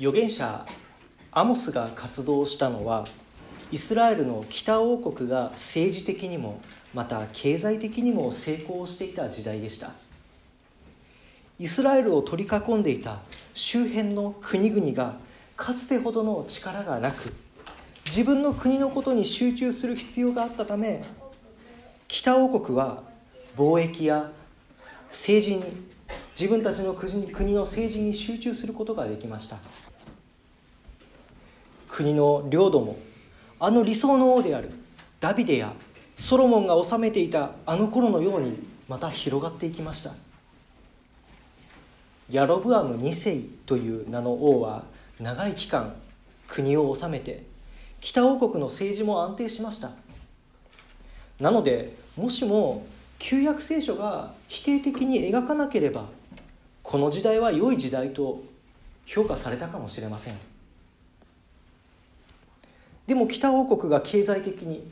預言者アモスが活動したのはイスラエルの北王国が政治的にもまた経済的にも成功していた時代でした。イスラエルを取り囲んでいた周辺の国々がかつてほどの力がなく自分の国のことに集中する必要があったため北王国は貿易や政治に自分たちの国の政治に集中することができました。国の領土もあの理想の王であるダビデやソロモンが治めていたあの頃のようにまた広がっていきました。ヤロブアム2世という名の王は長い期間国を治めて北王国の政治も安定しました。なのでもしも旧約聖書が否定的に描かなければこの時代は良い時代と評価されたかもしれません。でも北王国が経済的に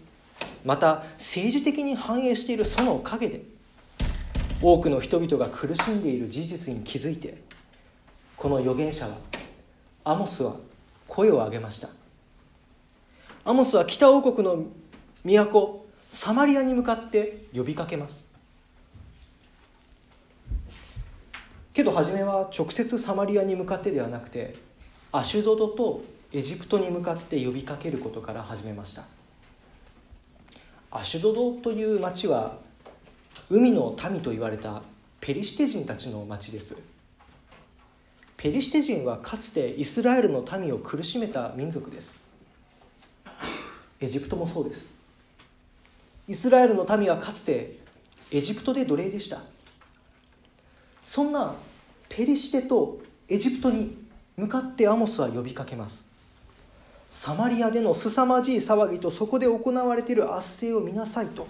また政治的に繁栄しているその陰で多くの人々が苦しんでいる事実に気づいてこの預言者はアモスは声を上げました。アモスは北王国の都サマリアに向かって呼びかけます。けど初めは直接サマリアに向かってではなくてアシュドドとエジプトに向かって呼びかけることから始めました。アシュドドという町は海の民と言われたペリシテ人たちの町です。ペリシテ人はかつてイスラエルの民を苦しめた民族です。エジプトもそうです。イスラエルの民はかつてエジプトで奴隷でした。そんなペリシテとエジプトに向かってアモスは呼びかけます。サマリアでの凄まじい騒ぎとそこで行われている圧政を見なさいと。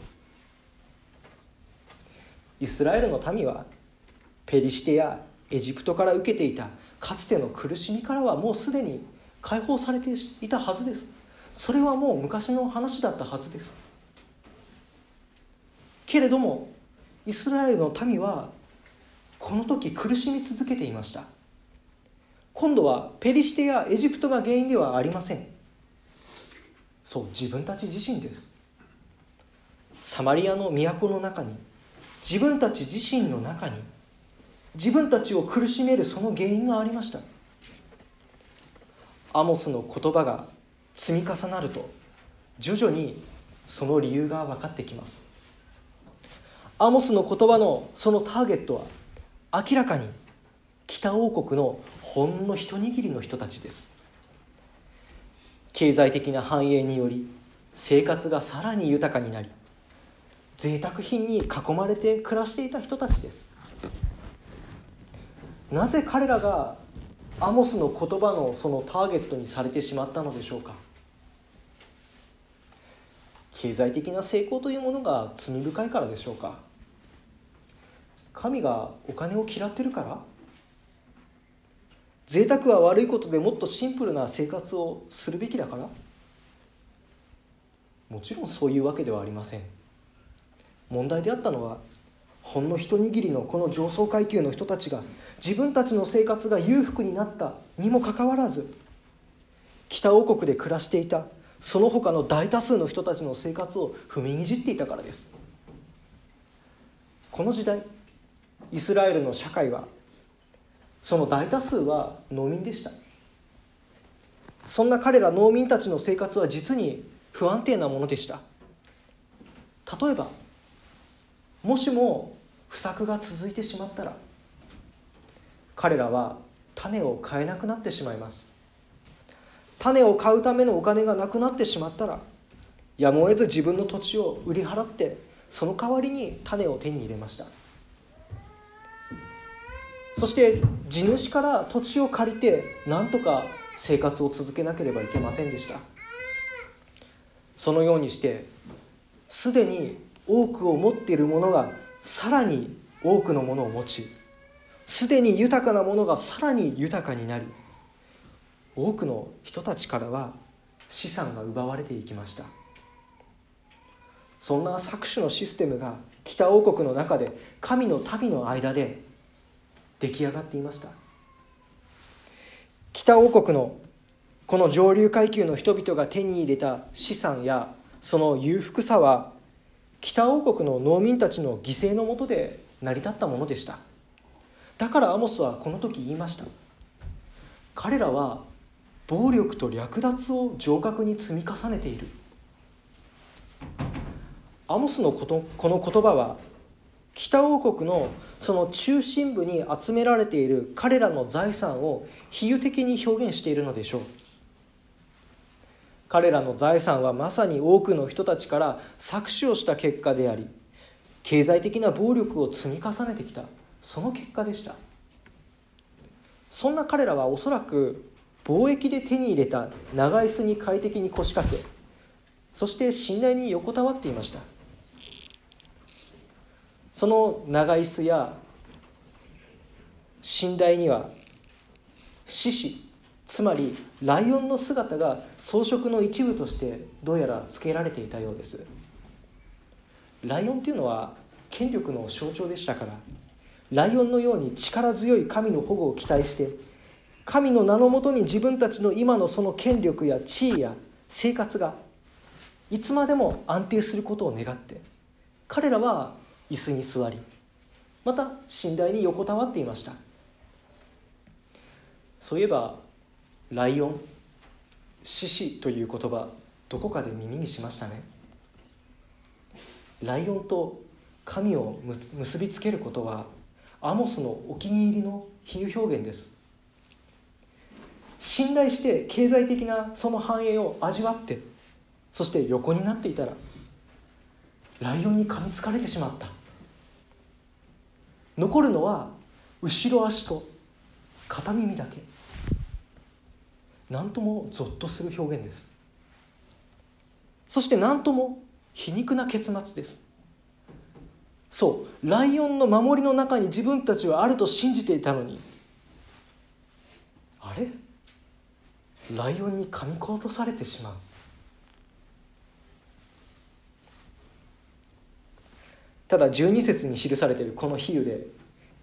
イスラエルの民はペリシテやエジプトから受けていたかつての苦しみからはもうすでに解放されていたはずです。それはもう昔の話だったはずです。けれどもイスラエルの民はこの時苦しみ続けていました。今度はペリシテやエジプトが原因ではありません。そう自分たち自身です。サマリアの都の中に自分たち自身の中に自分たちを苦しめるその原因がありました。アモスの言葉が積み重なると徐々にその理由が分かってきます。アモスの言葉のそのターゲットは明らかに北王国のほんの一握りの人たちです。経済的な繁栄により生活がさらに豊かになり贅沢品に囲まれて暮らしていた人たちです。なぜ彼らがアモスの言葉のそのターゲットにされてしまったのでしょうか。経済的な成功というものが罪深いからでしょうか。神がお金を嫌ってるから？贅沢は悪いことでもっとシンプルな生活をするべきだから？もちろんそういうわけではありません。問題であったのはほんの一握りのこの上層階級の人たちが自分たちの生活が裕福になったにもかかわらず北王国で暮らしていたその他の大多数の人たちの生活を踏みにじっていたからです。この時代イスラエルの社会はその大多数は農民でした。そんな彼ら農民たちの生活は実に不安定なものでした。例えばもしも不作が続いてしまったら彼らは種を買えなくなってしまいます。種を買うためのお金がなくなってしまったらやむを得ず自分の土地を売り払ってその代わりに種を手に入れました。そして地主から土地を借りてなんとか生活を続けなければいけませんでした。そのようにしてすでに多くを持っている者がさらに多くのものを持ちすでに豊かなものがさらに豊かになり多くの人たちからは資産が奪われていきました。そんな搾取のシステムが北王国の中で神の民の間で出来上がっていました。北王国のこの上流階級の人々が手に入れた資産やその裕福さは北王国の農民たちの犠牲のもとで成り立ったものでした。だからアモスはこの時言いました。彼らは暴力と略奪を城郭に積み重ねている。アモスのことこの言葉は北王国のその中心部に集められている彼らの財産を比喩的に表現しているのでしょう。彼らの財産はまさに多くの人たちから搾取をした結果であり経済的な暴力を積み重ねてきた。その結果でした。そんな彼らはおそらく貿易で手に入れた長椅子に快適に腰掛けそして寝台に横たわっていました。その長椅子や寝台には獅子つまりライオンの姿が装飾の一部としてどうやら付けられていたようです。ライオンっていうのは権力の象徴でしたからライオンのように力強い神の保護を期待して神の名のもとに自分たちの今のその権力や地位や生活がいつまでも安定することを願って彼らは椅子に座りまた寝台に横たわっていました。そういえばライオン獅子という言葉どこかで耳にしましたね。ライオンと神を結びつけることはアモスのお気に入りの比喩表現です。信頼して経済的なその繁栄を味わってそして横になっていたらライオンに噛みつかれてしまった。残るのは後ろ足と片耳だけ。何ともゾッとする表現です。そして何とも皮肉な結末です。そう。ライオンの守りの中に自分たちはあると信じていたのに。あれ？ライオンに噛み殺されてしまう。ただ12節に記されているこの比喩で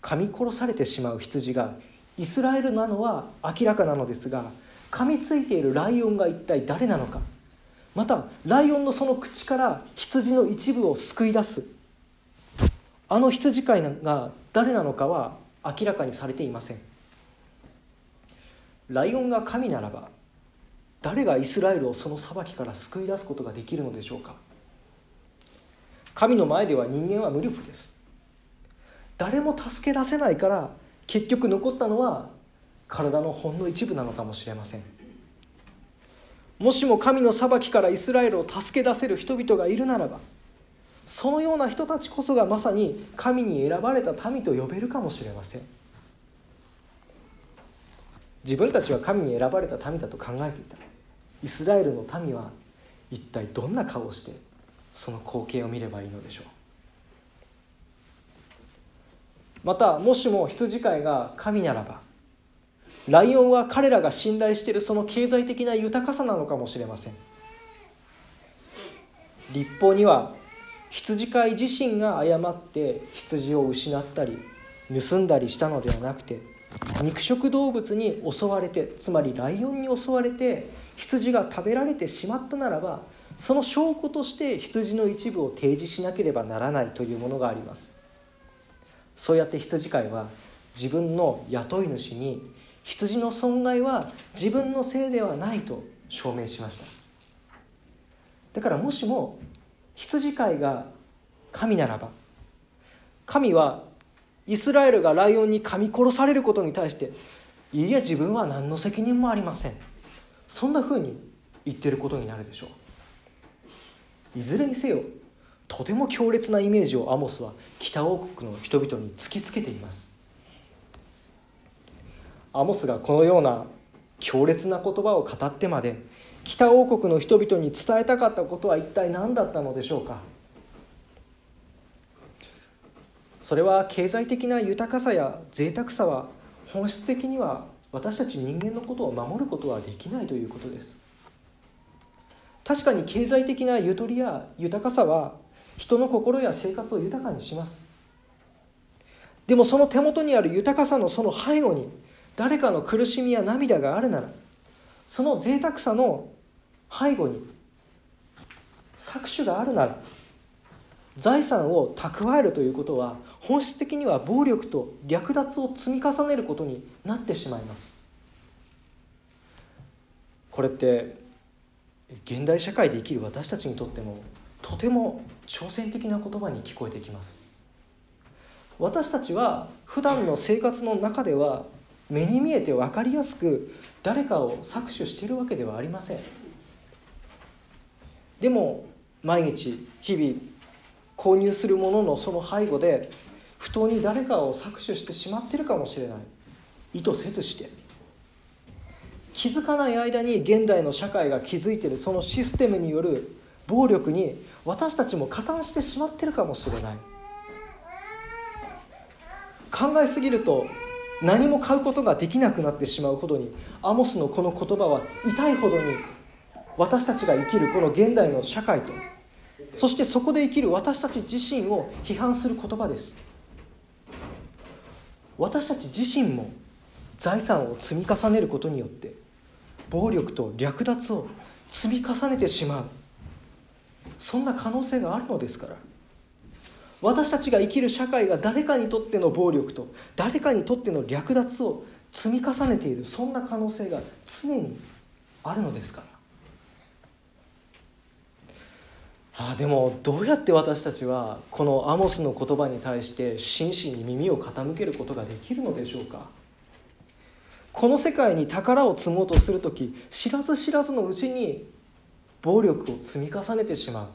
噛み殺されてしまう羊がイスラエルなのは明らかなのですが噛みついているライオンが一体誰なのか。またライオンのその口から羊の一部を救い出す。あの羊飼いが誰なのかは明らかにされていません。ライオンが神ならば誰がイスラエルをその裁きから救い出すことができるのでしょうか。神の前では人間は無力です。誰も助け出せないから結局残ったのは体のほんの一部なのかもしれません。もしも神の裁きからイスラエルを助け出せる人々がいるならばそのような人たちこそがまさに神に選ばれた民と呼べるかもしれません。自分たちは神に選ばれた民だと考えていた。イスラエルの民は一体どんな顔をしてその光景を見ればいいのでしょう。またもしも羊飼いが神ならばライオンは彼らが信頼しているその経済的な豊かさなのかもしれません。立法には羊飼い自身が誤って羊を失ったり盗んだりしたのではなくて肉食動物に襲われてつまりライオンに襲われて羊が食べられてしまったならばその証拠として羊の一部を提示しなければならないというものがあります。そうやって羊飼いは自分の雇い主に羊の損害は自分のせいではないと証明しました。だからもしも羊飼いが神ならば神はイスラエルがライオンに噛み殺されることに対していいえ自分は何の責任もありません。そんなふうに言ってることになるでしょう。いずれにせよとても強烈なイメージをアモスは北王国の人々に突きつけています。アモスがこのような強烈な言葉を語ってまで北王国の人々に伝えたかったことは一体何だったのでしょうか。それは経済的な豊かさや贅沢さは本質的には私たち人間のことを守ることはできないということです。確かに経済的なゆとりや豊かさは人の心や生活を豊かにします。でもその手元にある豊かさのその背後に誰かの苦しみや涙があるならその贅沢さの背後に搾取があるなら財産を蓄えるということは本質的には暴力と略奪を積み重ねることになってしまいます。これって現代社会で生きる私たちにとってもとても挑戦的な言葉に聞こえてきます。私たちは普段の生活の中では目に見えて分かりやすく誰かを搾取しているわけではありません。でも毎日日々購入するもののその背後で不当に誰かを搾取してしまってるかもしれない。意図せずして。気づかない間に現代の社会が築いてるそのシステムによる暴力に私たちも加担してしまってるかもしれない。考えすぎると何も買うことができなくなってしまうほどにアモスのこの言葉は痛いほどに私たちが生きるこの現代の社会とそしてそこで生きる私たち自身を批判する言葉です。私たち自身も財産を積み重ねることによって暴力と略奪を積み重ねてしまう。そんな可能性があるのですから。私たちが生きる社会が誰かにとっての暴力と誰かにとっての略奪を積み重ねているそんな可能性が常にあるのですから。ああでもどうやって私たちはこのアモスの言葉に対して真摯に耳を傾けることができるのでしょうか。この世界に宝を積もうとする時知らず知らずのうちに暴力を積み重ねてしまう。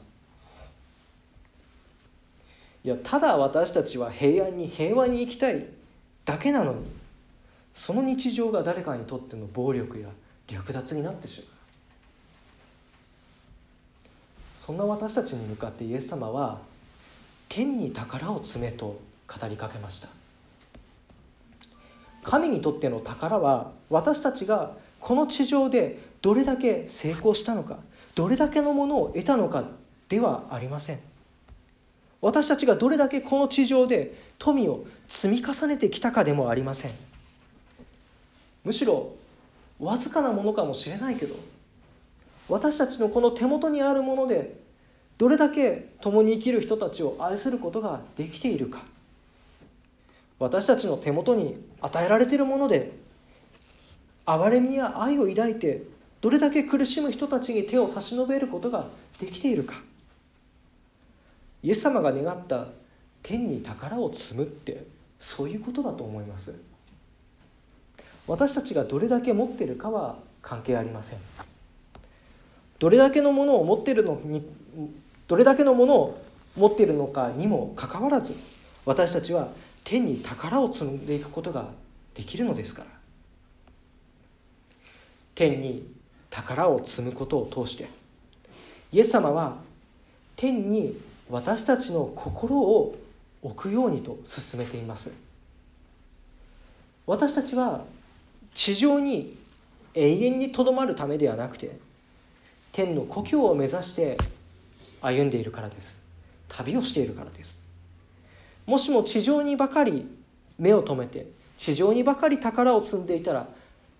いやただ私たちは平安に平和に生きたいだけなのにその日常が誰かにとっての暴力や略奪になってしまう。そんな私たちに向かってイエス様は天に宝を詰めと語りかけました。神にとっての宝は私たちがこの地上でどれだけ成功したのかどれだけのものを得たのかではありません。私たちがどれだけこの地上で富を積み重ねてきたかでもありません。むしろわずかなものかもしれないけど私たちのこの手元にあるものでどれだけ共に生きる人たちを愛することができているか。私たちの手元に与えられているもので憐れみや愛を抱いてどれだけ苦しむ人たちに手を差し伸べることができているか。イエス様が願った天に宝を積むってそういうことだと思います。私たちがどれだけ持っているかは関係ありません。どれだけのものを持っているのにどれだけのものを持っているのかにもかかわらず私たちは天に宝を積んでいくことができるのですから。天に宝を積むことを通して。イエス様は天に私たちの心を置くようにと進めています。私たちは地上に永遠にとどまるためではなくて天の故郷を目指して歩んでいるからです。旅をしているからです。もしも地上にばかり目を留めて地上にばかり宝を積んでいたら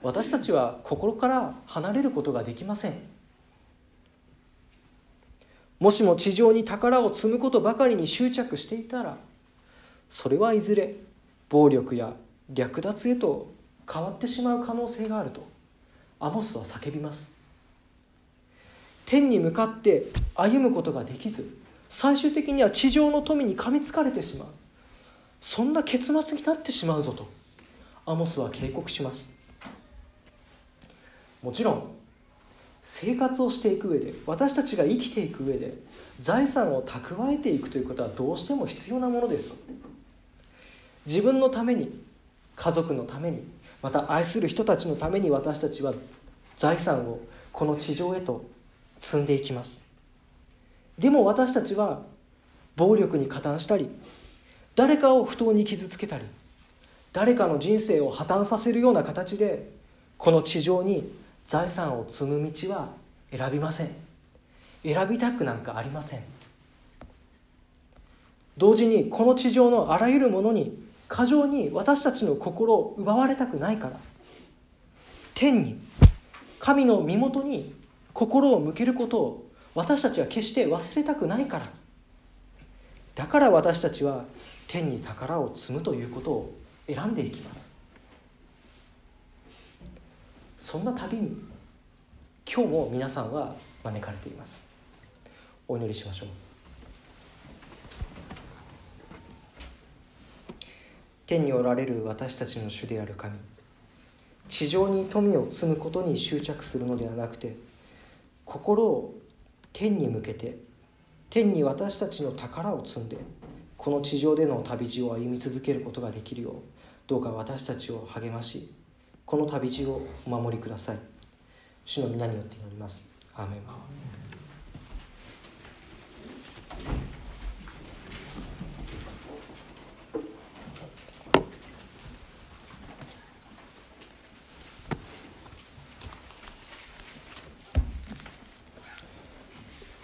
私たちは心から離れることができません。もしも地上に宝を積むことばかりに執着していたらそれはいずれ暴力や略奪へと変わってしまう可能性があるとアモスは叫びます。天に向かって歩むことができず最終的には地上の富に噛みつかれてしまう。そんな結末になってしまうぞと。アモスは警告します。もちろん生活をしていく上で私たちが生きていく上で財産を蓄えていくということはどうしても必要なものです。自分のために家族のためにまた愛する人たちのために私たちは財産をこの地上へと積んでいきます。でも私たちは暴力に加担したり誰かを不当に傷つけたり誰かの人生を破綻させるような形でこの地上に財産を積む道は選びません。選びたくなんかありません。同時にこの地上のあらゆるものに過剰に私たちの心を奪われたくないから天に神の身元に心を向けることを私たちは決して忘れたくないから。だから私たちは天に宝を積むということを選んでいきます。そんな旅に今日も皆さんは招かれています。お祈りしましょう。天におられる私たちの主である神。地上に富を積むことに執着するのではなくて心を天に向けて天に私たちの宝を積んでこの地上での旅路を歩み続けることができるようどうか私たちを励ましこの旅路をお守りください。主の皆によって祈ります。アーメン。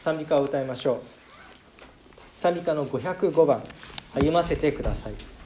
賛美歌を歌いましょう。賛美歌の505番歩ませてくださいどうぞお座りください。